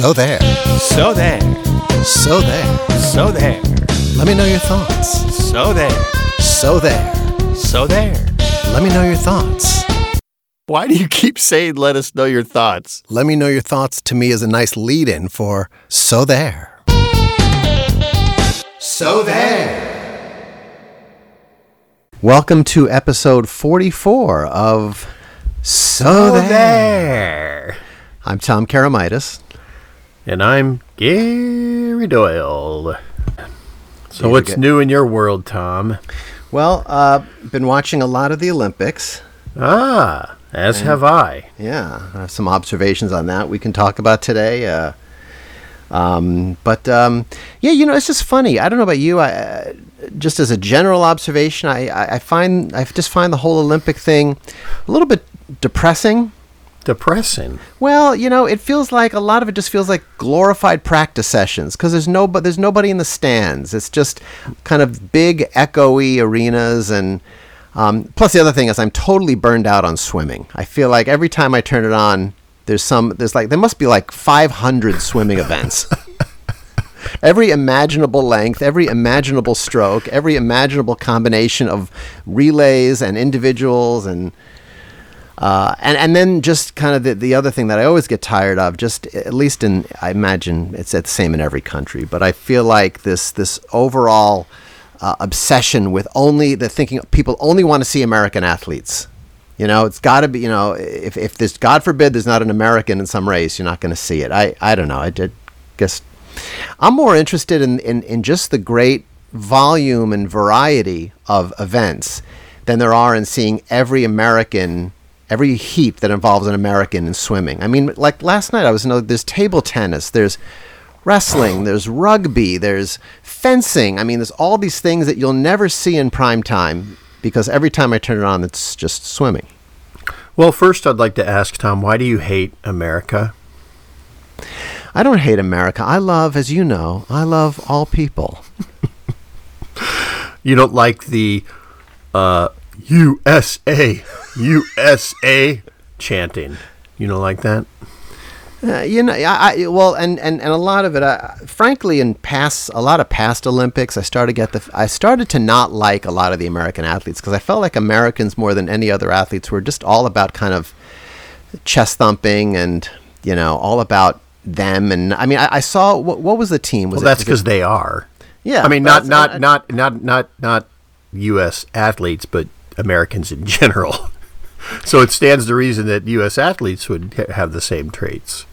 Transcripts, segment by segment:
So there. So there. So there. So there. Let me know your thoughts. So there. So there. So there. Let me know your thoughts. Why do you keep saying let us know your thoughts? Let me know your thoughts to me is a nice lead in for So there. So there. Welcome to episode 44 of So, there. there. I'm Tom Karamitis. And I'm Gary Doyle. So what's new in your world, Tom? Well, uh, been watching a lot of the Olympics. Ah, as have I. Yeah, I have some observations on that we can talk about today. Uh, um, but um, yeah, you know, it's just funny. I don't know about you. I, uh, just as a general observation, I, I, I find I just find the whole Olympic thing a little bit depressing. Depressing. Well, you know, it feels like a lot of it just feels like glorified practice sessions because there's no, but there's nobody in the stands. It's just kind of big, echoey arenas, and um, plus the other thing is I'm totally burned out on swimming. I feel like every time I turn it on, there's some, there's like there must be like 500 swimming events. Every imaginable length, every imaginable stroke, every imaginable combination of relays and individuals and uh, and and then just kind of the, the other thing that I always get tired of, just at least in I imagine it's the same in every country, but I feel like this this overall uh, obsession with only the thinking people only want to see American athletes. You know, it's got to be. You know, if if there's God forbid there's not an American in some race, you're not going to see it. I I don't know. I did guess I'm more interested in, in in just the great volume and variety of events than there are in seeing every American every heat that involves an American in swimming. I mean, like last night, I was in. There's table tennis. There's wrestling. There's rugby. There's fencing. I mean, there's all these things that you'll never see in prime time because every time I turn it on, it's just swimming. Well, first I'd like to ask Tom, why do you hate America? I don't hate America. I love, as you know, I love all people. You don't like the uh, USA, USA chanting. You don't like that? Uh, you know, I, I well, and, and, and a lot of it, uh, frankly, in past a lot of past Olympics, I started to get the I started to not like a lot of the American athletes because I felt like Americans more than any other athletes were just all about kind of chest thumping and you know all about them. And I mean, I, I saw what, what was the team? Was Well, that's because they are. Yeah, I mean, not that's- not not not not not U.S. athletes, but Americans in general. so it stands to reason that U.S. athletes would ha- have the same traits.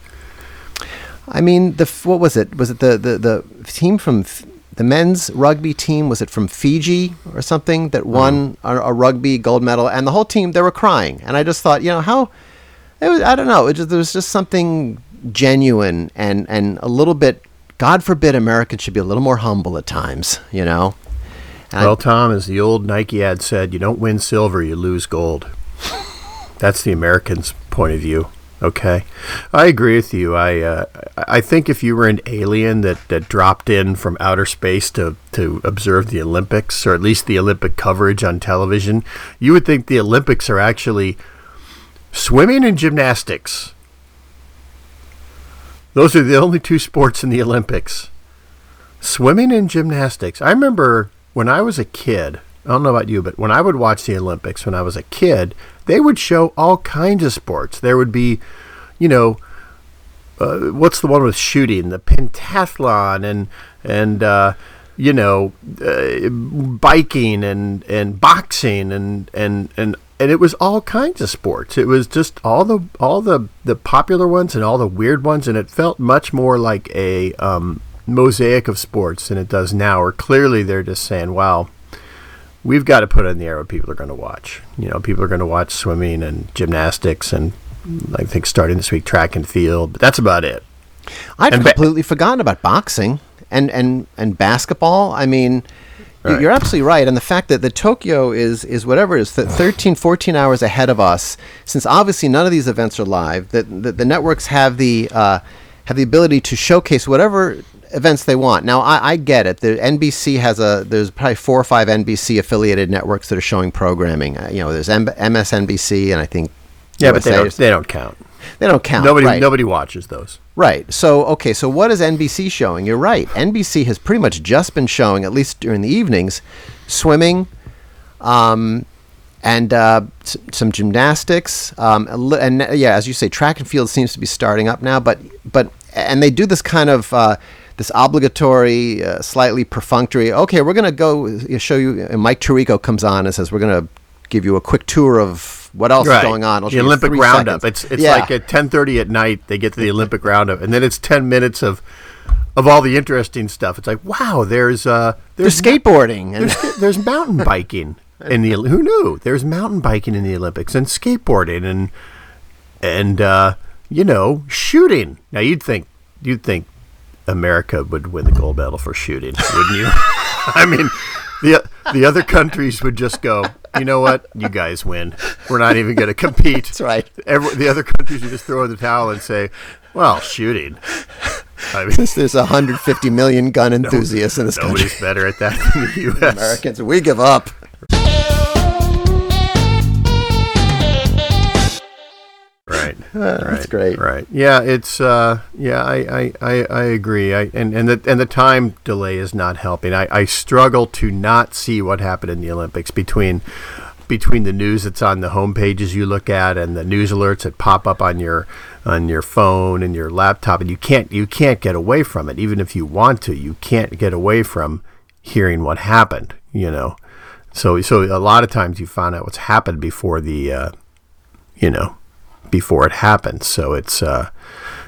I mean, the what was it? Was it the the, the team from F- the men's rugby team? Was it from Fiji or something that uh-huh. won a, a rugby gold medal? And the whole team they were crying, and I just thought, you know, how it was. I don't know. It just, there was just something genuine and and a little bit. God forbid Americans should be a little more humble at times, you know. Well, Tom, as the old Nike ad said, you don't win silver, you lose gold. That's the Americans' point of view. Okay, I agree with you. I uh, I think if you were an alien that, that dropped in from outer space to, to observe the Olympics, or at least the Olympic coverage on television, you would think the Olympics are actually swimming and gymnastics. Those are the only two sports in the Olympics swimming and gymnastics. I remember when I was a kid, I don't know about you, but when I would watch the Olympics when I was a kid, they would show all kinds of sports. There would be, you know, uh, what's the one with shooting? The pentathlon and and uh, you know, uh, biking and and boxing and and and and it was all kinds of sports. It was just all the all the the popular ones and all the weird ones, and it felt much more like a um, mosaic of sports than it does now. Or clearly, they're just saying, "Wow, we've got to put in the air what people are going to watch." You know, people are going to watch swimming and gymnastics, and I think starting this week, track and field. But that's about it. I'd And ba- completely forgotten about boxing and, and, and basketball. I mean, Right. you're absolutely right. And the fact that the Tokyo is, is whatever it is, th- 13, 14 hours ahead of us, since obviously none of these events are live, that the, the networks have the, uh, have the ability to showcase whatever events they want. Now, I, I get it. The NBC has a, there's probably four or five NBC affiliated networks that are showing programming. Uh, you know, there's M- MSNBC and I think Yeah, but they don't, they don't count. they don't count. Nobody right. nobody watches those. Right. So, okay, so what is NBC showing? You're right. NBC has pretty much just been showing, at least during the evenings, swimming, um, and uh, some gymnastics, um, and yeah, as you say, track and field seems to be starting up now. But but and they do this kind of uh, this obligatory, uh, slightly perfunctory. Okay, we're going to go show you. And Mike Tirico comes on and says, "We're going to give you a quick tour of what else is going on." I'll The Olympic roundup. seconds." It's it's Yeah. like at ten thirty at night they get to the Olympic roundup, and then it's ten minutes of of all the interesting stuff. It's like wow, there's uh There's there's skateboarding and there's, there's mountain biking in the who knew there's mountain biking in the Olympics and skateboarding and and uh, you know shooting. Now you'd think you'd think America would win the gold medal for shooting, wouldn't you? I mean, the the other countries would just go. You know what? You guys win. We're not even going to compete. That's right. Every, the other countries would just throw in the towel and say, "Well, shooting." I mean, Since there's 150 million gun enthusiasts in this country. nobody's better at that than the U.S. Americans, we give up. Right. That's right, great. Right. Yeah, it's uh yeah, I I, I, I agree. I and, and the and the time delay is not helping. I, I struggle to not see what happened in the Olympics between between the news that's on the home pages you look at and the news alerts that pop up on your on your phone and your laptop and you can't you can't get away from it even if you want to you can't get away from hearing what happened you know so so a lot of times you find out what's happened before the uh, you know before it happens. So it's uh,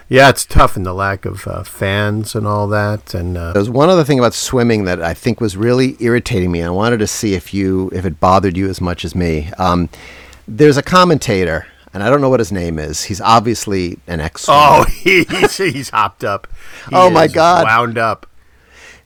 yeah, it's tough in the lack of uh, fans and all that. And uh, There's one other thing about swimming that I think was really irritating me. I wanted to see if you if it bothered you as much as me. Um, there's a commentator, and I don't know what his name is. He's obviously an ex. oh, he's he's hopped up. He Oh, my God. wound up.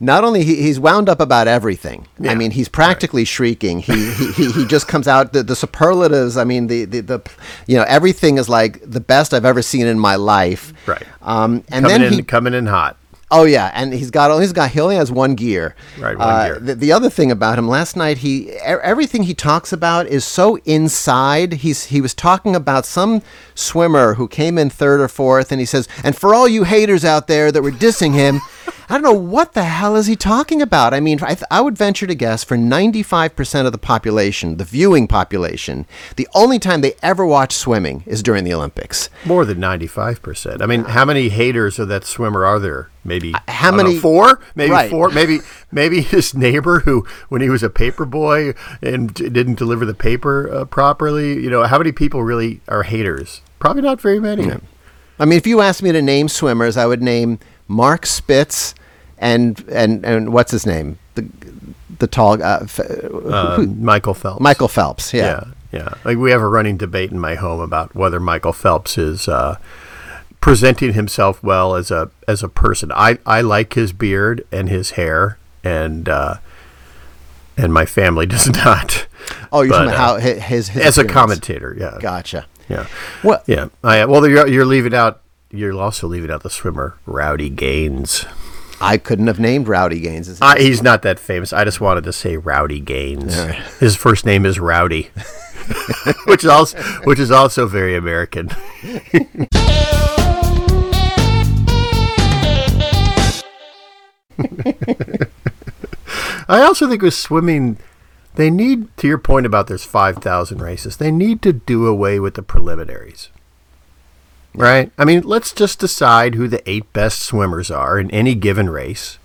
Not only he, he's wound up about everything. I mean, he's practically shrieking. He, he he he just comes out the, the superlatives. I mean, the, the the you know everything is like the best I've ever seen in my life. Right. Um, and coming then in he coming in hot. Oh yeah, and he's got he's got he only has one gear. Right, one Uh, gear. The, the other thing about him last night, he everything he talks about is so inside. He's he was talking about some swimmer who came in third or fourth, and he says, "And for all you haters out there that were dissing him." I don't know what the hell is he talking about. I mean, I, th- I would venture to guess for 95% of the population, the viewing population, the only time they ever watch swimming is during the Olympics. More than ninety five percent. I mean, how many haters of that swimmer are there? Maybe Uh, how don't know, many- four? Maybe Right. four. Maybe maybe his neighbor who, when he was a paper boy and didn't deliver the paper uh, properly. You know, how many people really are haters? Probably not very many. I mean, if you asked me to name swimmers, I would name Mark Spitz and and and what's his name, the the tall uh, f- Uh, Michael Phelps. Michael Phelps. Yeah. Yeah, yeah. Like we have a running debate in my home about whether Michael Phelps is uh, presenting himself well as a as a person. I, I like his beard and his hair, and uh, and my family does not. Oh, you're But, talking about uh, how his, his as a commentator, yeah, Gotcha. yeah, Well, yeah. I, well, you're, you're leaving out. You're also leaving out the swimmer Rowdy Gaines. I couldn't have named Rowdy Gaines. He's not that famous. I just wanted to say Rowdy Gaines. Right. His first name is Rowdy, which is also which is also very American. I also think with swimming, they need to your point about there's five thousand races. They need to do away with the preliminaries. Right? I mean, let's just decide who the eight best swimmers are in any given race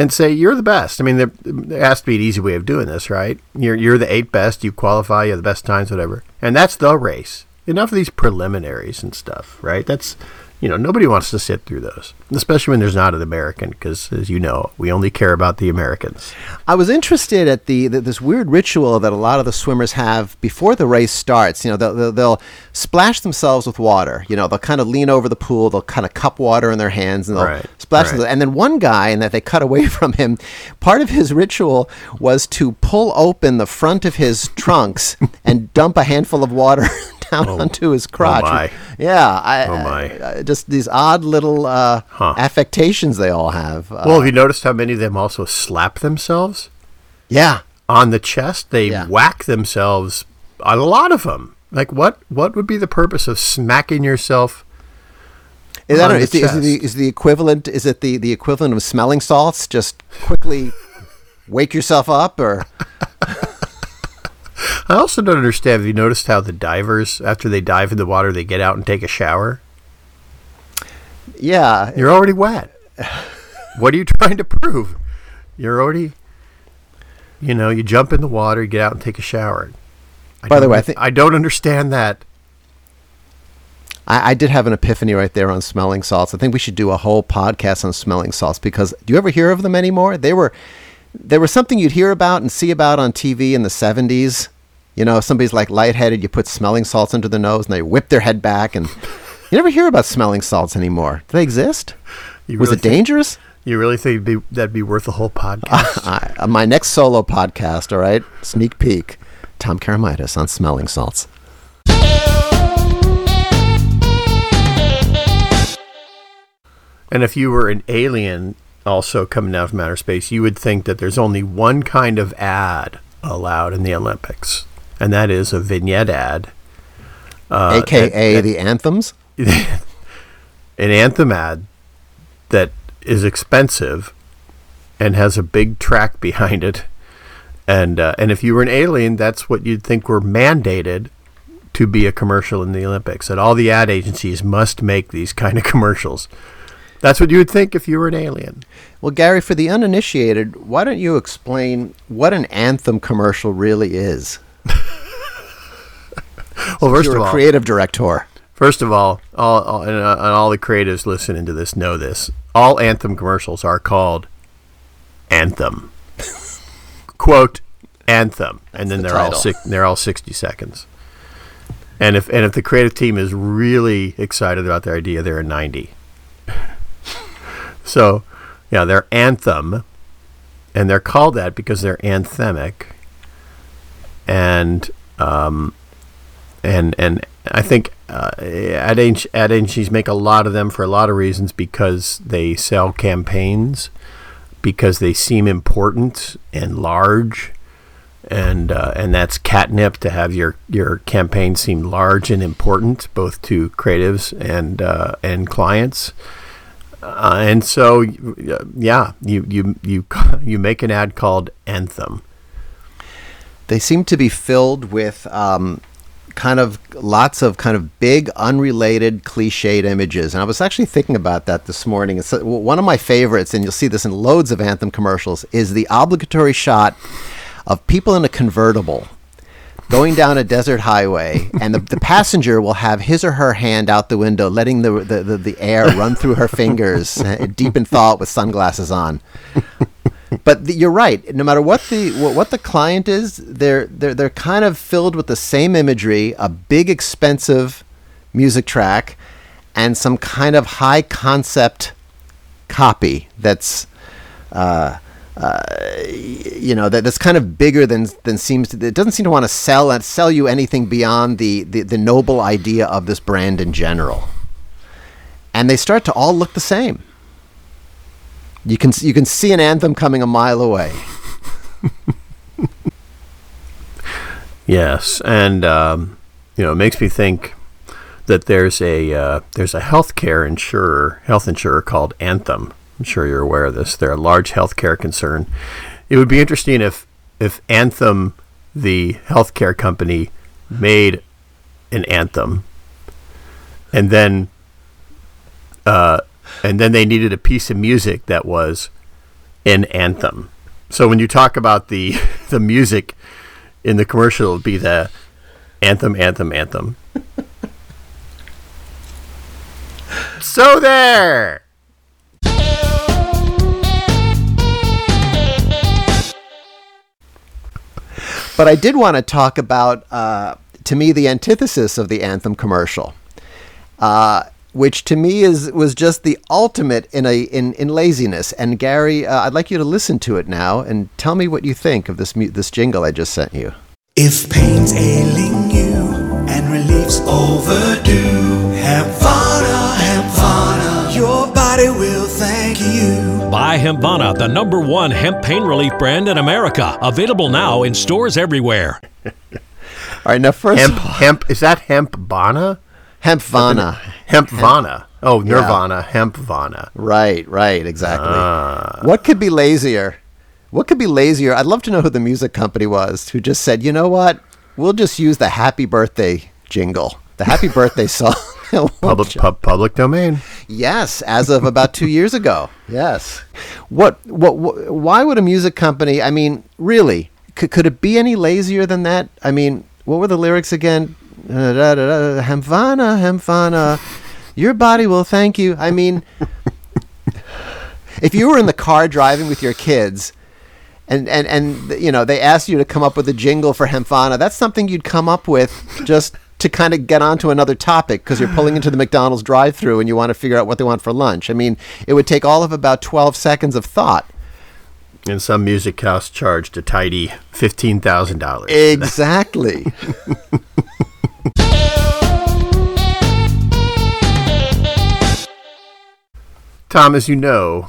and say you're the best. I mean, there, there has to be an easy way of doing this, right? You're you're the eight best. You qualify. You have the best times, whatever, and that's the race. Enough of these preliminaries and stuff, right? That's you know nobody wants to sit through those, especially when there's not an American, because as you know, we only care about the Americans. I was interested at the, the this weird ritual that a lot of the swimmers have before the race starts. You know, they'll, they'll, splash themselves with water. You know, they'll kind of lean over the pool, they'll kind of cup water in their hands, and they'll Right, splash. right. And then one guy, and that they cut away from him, part of his ritual was to pull open the front of his trunks and dump a handful of water down onto his crotch. Oh, my. Yeah, I, Oh, my. I- just these odd little uh, Huh. affectations they all have. Uh, Well, have you noticed how many of them also slap themselves yeah. on the chest? They Yeah. whack themselves. A lot of them. Like what? What would be the purpose of smacking yourself? Is, I on don't know, the is, the, is, the, is the equivalent? Is it the, the equivalent of smelling salts? Just quickly wake yourself up, or I also don't understand. Have you noticed how the divers, after they dive in the water, they get out and take a shower? yeah, You're already wet. what are you trying to prove? You're already, you know, you jump in the water, you get out and take a shower. I By the way, I think- I don't understand that. I, I did have an epiphany right there on smelling salts. I think we should do a whole podcast on smelling salts because do you ever hear of them anymore? They were they was something you'd hear about and see about on TV in the seventies. You know, if somebody's like lightheaded, you put smelling salts under their nose and they whip their head back and you never hear about smelling salts anymore. Do they exist? You Was it think- dangerous? You really think be, that'd be worth a whole podcast? I, my next solo podcast, all right, sneak peek, Tom Karamitis on smelling salts. and if you were an alien also coming out from outer space, you would think that there's only one kind of ad allowed in the Olympics, and that is a vignette ad. Uh, AKA that- the anthems. an anthem ad that is expensive and has a big track behind it. And uh, and if you were an alien, that's what you'd think were mandated to be a commercial in the Olympics. That all the ad agencies must make these kind of commercials. That's what you would think if you were an alien. Well, Gary, for the uninitiated, why don't you explain what an anthem commercial really is? Well, first You're of a all, creative director. First of all, all, all and, uh, and all the creatives listening to this know this. All Anthem commercials are called Anthem. Quote Anthem, and then the they're all six, they're all sixty seconds. And if and if the creative team is really excited about their idea, they're a ninety. So, yeah, they're Anthem, and they're called that because they're anthemic. And um, and and I think uh, ad, ad agencies make a lot of them for a lot of reasons because they sell campaigns, because they seem important and large, and uh, and that's catnip to have your your campaign seem large and important both to creatives and uh, and clients. Uh, and so, yeah, you you you you make an ad called Anthem. They seem to be filled with um, kind of lots of kind of big, unrelated, cliched images. And I was actually thinking about that this morning. It's uh, one of my favorites, and you'll see this in loads of Anthem commercials, is the obligatory shot of people in a convertible going down a desert highway, and the, the passenger will have his or her hand out the window, letting the, the, the, the air run through her fingers, uh, deep in thought with sunglasses on. But the, you're right. No matter what the what, what the client is, they're they're they're kind of filled with the same imagery, a big expensive music track, and some kind of high concept copy that's uh, uh, you know that, that's kind of bigger than than seems to it doesn't seem to want to sell and sell you anything beyond the, the the noble idea of this brand in general. And they start to all look the same. You can you can see an anthem coming a mile away. Yes, and um, you know, it makes me think that there's a uh, there's a healthcare insurer, health insurer called Anthem. I'm sure you're aware of this. They're a large healthcare concern. It would be interesting if if Anthem, the healthcare company, made an anthem, and then uh, and then they needed a piece of music that was an anthem. So when you talk about the the music in the commercial, it would be the anthem, anthem, anthem. so there. But I did want to talk about, uh, to me, the antithesis of the anthem commercial, uh, which to me is was just the ultimate in a in, in laziness. And Gary, uh, I'd like you to listen to it now and tell me what you think of this this jingle I just sent you. If pain's ailing you and relief's you. Hempvana, the number one hemp pain relief brand in America. Available now in stores everywhere. All right, now first Hemp, all, hemp. Is that hempvana? Hempvana. Hempvana. Oh, Nirvana. Hempvana. Right, right, exactly. Ah. what could be lazier? What could be lazier? I'd love to know who the music company was who just said, you know what? We'll just use the happy birthday jingle, the happy birthday song. Public, pub, public domain. Yes, as of about two years ago. Yes. What, what? What? Why would a music company? I mean, really? Could, could it be any lazier than that? I mean, what were the lyrics again? Uh, da, da, da, Hempvana, Hempvana, your body will thank you. I mean, if you were in the car driving with your kids. And, and, and you know they asked you to come up with a jingle for Hempvana. That's something you'd come up with just to kind of get onto another topic because you're pulling into the McDonald's drive-through and you want to figure out what they want for lunch. I mean, it would take all of about 12 seconds of thought. And some music house charged a tidy $15,000. Exactly. Tom, as you know,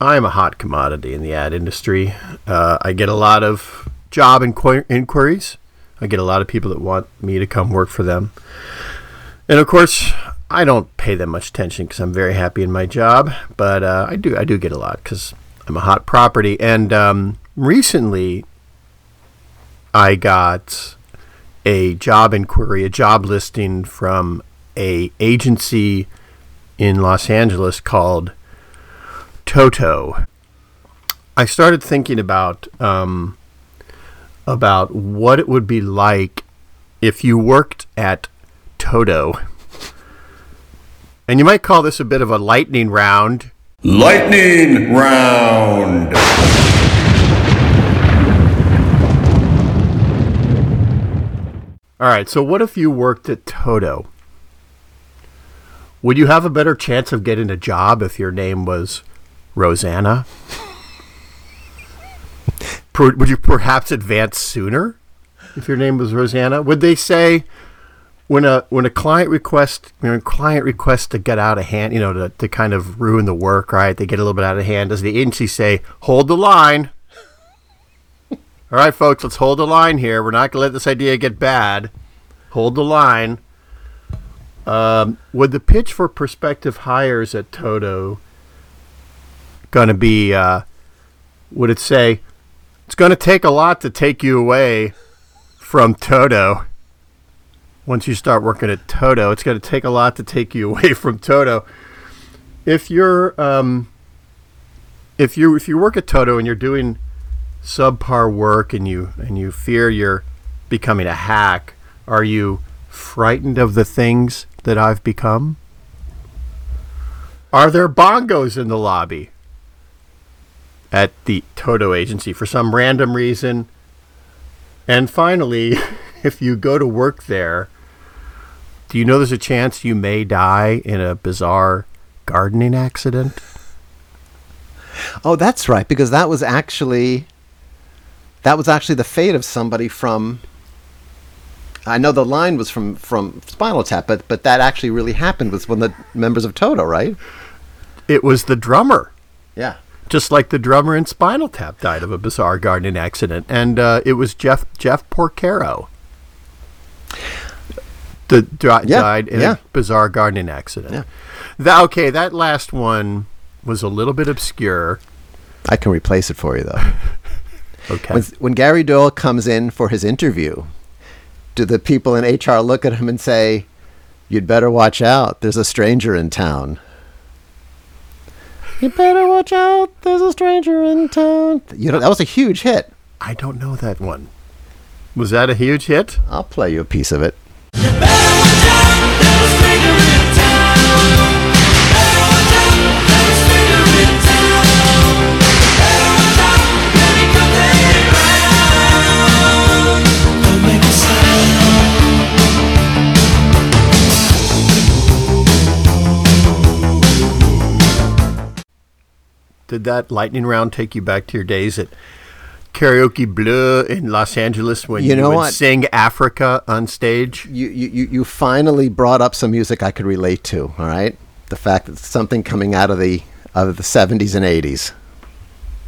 I am a hot commodity in the ad industry. Uh, I get a lot of job inqui- inquiries. I get a lot of people that want me to come work for them. And of course, I don't pay them much attention because I'm very happy in my job. But uh, I do I do get a lot because I'm a hot property. And um, recently, I got a job inquiry, a job listing from a agency in Los Angeles called Toto. I started thinking about um, about what it would be like if you worked at Toto. And you might call this a bit of a lightning round. Lightning round. All right, so what if you worked at Toto? Would you have a better chance of getting a job if your name was Rosanna? Per- Would you perhaps advance sooner if your name was Rosanna? Would they say when a when a client requests when a client requests to get out of hand, you know, to, to kind of ruin the work, right? They get a little bit out of hand. Does the agency say, "Hold the line"? All right, folks, let's hold the line here. We're not going to let this idea get bad. Hold the line. Um, would the pitch for prospective hires at Toto going to be? Uh, would it say it's going to take a lot to take you away from Toto? Once you start working at Toto, it's going to take a lot to take you away from Toto. If you're um, if you if you work at Toto and you're doing subpar work and you and you fear you're becoming a hack, are you frightened of the things that I've become? Are there bongos in the lobby at the Toto agency for some random reason? And finally, if you go to work there, do you know there's a chance you may die in a bizarre gardening accident? Oh, that's right, because that was actually that was actually the fate of somebody from. I know the line was from from Spinal Tap, but but that actually really happened was one of the members of Toto, right? It was the drummer. Yeah. Just like the drummer in Spinal Tap died of a bizarre gardening accident, and uh, it was Jeff Jeff Porcaro. The Yeah, died in yeah. a bizarre gardening accident. Yeah. Okay, that last one was a little bit obscure. I can replace it for you though. Okay, when, when Gary Doyle comes in for his interview, do the people in HR look at him and say, "You'd better watch out. There's a stranger in town." You better watch out. There's a stranger in town. You know that was a huge hit. I don't know that one. Was that a huge hit? I'll play you a piece of it. Did that lightning round take you back to your days at Karaoke Bleu in Los Angeles when You you, would what? sing Africa on stage? You, you you you finally brought up some music I could relate to. All right, the fact that something coming out of the out of the 70s and 80s.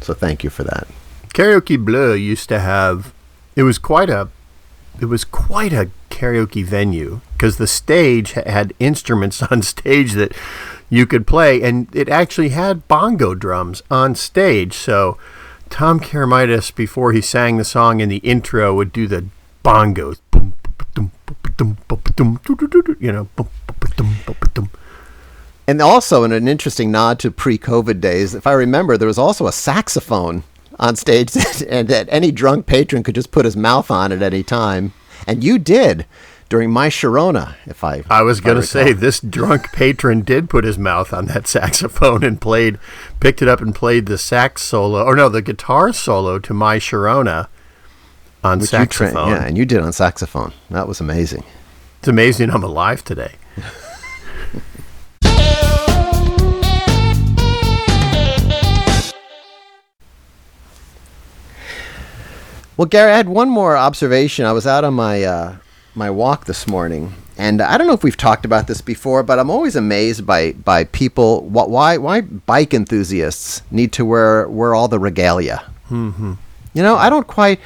So thank you for that. Karaoke Bleu used to have it was quite a it was quite a karaoke venue because the stage had instruments on stage that you could play, and it actually had bongo drums on stage. So Tom Karamitis, before he sang the song in the intro, would do the bongos. You know. And also, in an interesting nod to pre-COVID days, if I remember, there was also a saxophone on stage, that, and that any drunk patron could just put his mouth on at any time. And you did during my Sharona, if I. I was going to say this drunk patron did put his mouth on that saxophone and played, picked it up and played the sax solo, or no, the guitar solo to My Sharona on Which you tra- saxophone. yeah, and you did on saxophone. That was amazing. It's amazing I'm alive today. Well, Gary, I had one more observation. I was out on my uh, my walk this morning, and I don't know if we've talked about this before, but I'm always amazed by by people. What, why why bike enthusiasts need to wear wear all the regalia? Mm-hmm. You know, I don't quite.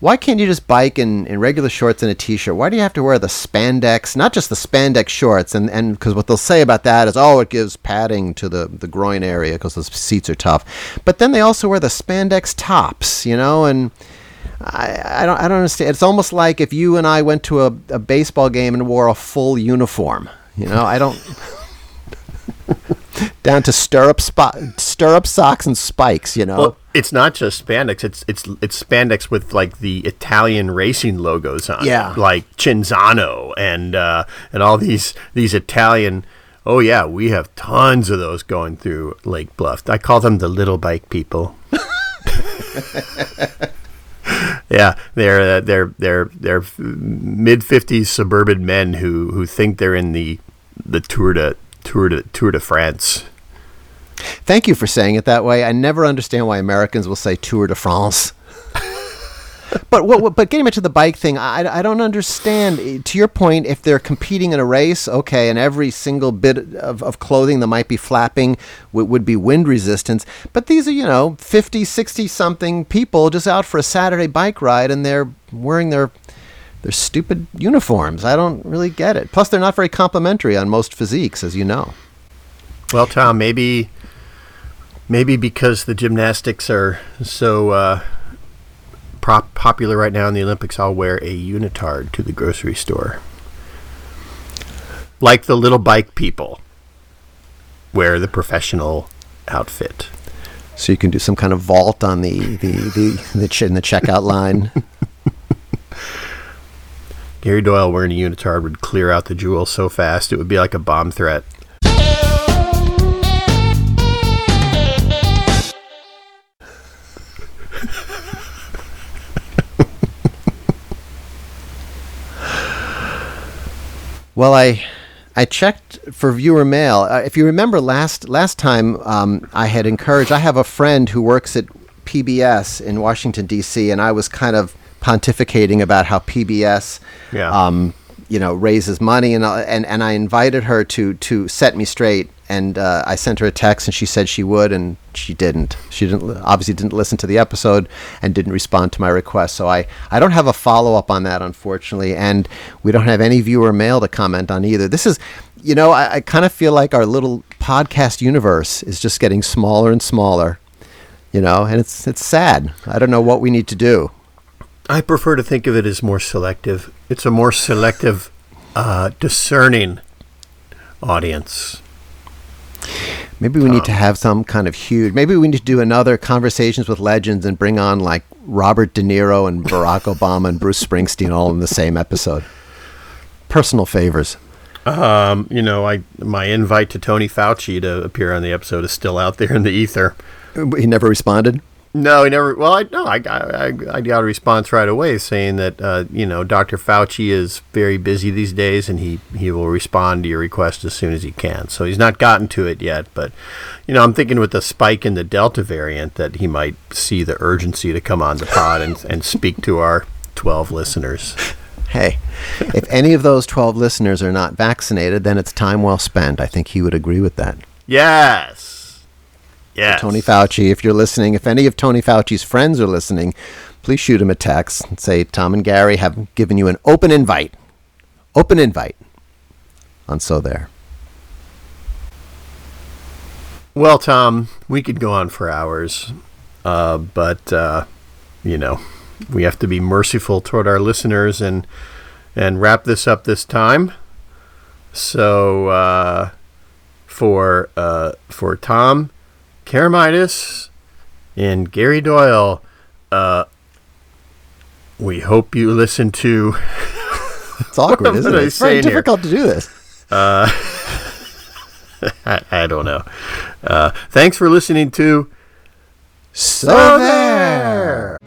Why can't you just bike in, in regular shorts and a t-shirt? Why do you have to wear the spandex? Not just the spandex shorts, and and because what they'll say about that is, oh, it gives padding to the the groin area because those seats are tough. But then they also wear the spandex tops, you know, and I, I don't I don't understand. It's almost like if you and I went to a, a baseball game and wore a full uniform. You know, I don't down to stirrup spot stirrup socks and spikes. You know, Well, it's not just spandex. It's it's it's spandex with like the Italian racing logos on. it, Yeah. like Cinzano and uh, and all these these Italian. Oh yeah, we have tons of those going through Lake Bluff. I call them the little bike people. yeah, they're uh, they're they're they're mid fifties suburban men who who think they're in the the Tour de Tour de Tour de France. Thank you for saying it that way. I never understand why Americans will say Tour de France. But what, what- but getting back to the bike thing, I, I don't understand. Eh, To your point, if they're competing in a race, okay, and every single bit of, of clothing that might be flapping would, would be wind resistance. But these are, you know, 50, 60 something people just out for a Saturday bike ride and they're wearing their their stupid uniforms. I don't really get it. Plus, they're not very complimentary on most physiques, as you know. Well, Tom, maybe maybe because the gymnastics are so uh, prop- popular right now in the Olympics, I'll wear a unitard to the grocery store, like the little bike people wear the professional outfit. So you can do some kind of vault on the the the, the ch- in the checkout line. Gary Doyle wearing a unitard would clear out the jewel so fast it would be like a bomb threat. Well, I I checked for viewer mail. Uh, if you remember last last time, um, I had encouraged. I have a friend who works at PBS in Washington D.C., and I was kind of pontificating about how PBS, Yeah. um, you know, raises money, and uh, and and I invited her to to set me straight. And uh, I sent her a text, and she said she would, and she didn't. She didn't obviously didn't listen to the episode and didn't respond to my request. So I I don't have a follow up on that, unfortunately, and we don't have any viewer mail to comment on either. This is, you know, I, I kind of feel like our little podcast universe is just getting smaller and smaller, you know, and it's it's sad. I don't know what we need to do. I prefer to think of it as more selective. It's a more selective, uh, discerning audience. Maybe we need to have some kind of huge. Maybe we need to do another conversations with legends and bring on like Robert De Niro and Barack Obama and Bruce Springsteen all in the same episode. Personal favors. Um, you know, I my invite to Tony Fauci to appear on the episode is still out there in the ether. He never responded. No, he never. Well, I no, I got I, I got a response right away saying that uh, you know Dr. Fauci is very busy these days and he he will respond to your request as soon as he can. So he's not gotten to it yet, but you know I'm thinking with the spike in the Delta variant that he might see the urgency to come on the pod and and speak to our twelve listeners. Hey, if any of those 12 listeners are not vaccinated, then it's time well spent. I think he would agree with that. Yes. Yes. Tony Fauci, if you're listening, if any of Tony Fauci's friends are listening, please shoot him a text and say Tom and Gary have given you an open invite. Open invite on So There. Well, Tom, we could go on for hours, uh, but uh, you know, we have to be merciful toward our listeners and and wrap this up this time. So uh, for uh, for Tom Karamitis and Gary Doyle, uh, we hope you listen to. It's awkward, isn't it? It's very saying here? difficult to do this. I, I don't know. Uh, thanks for listening to So There.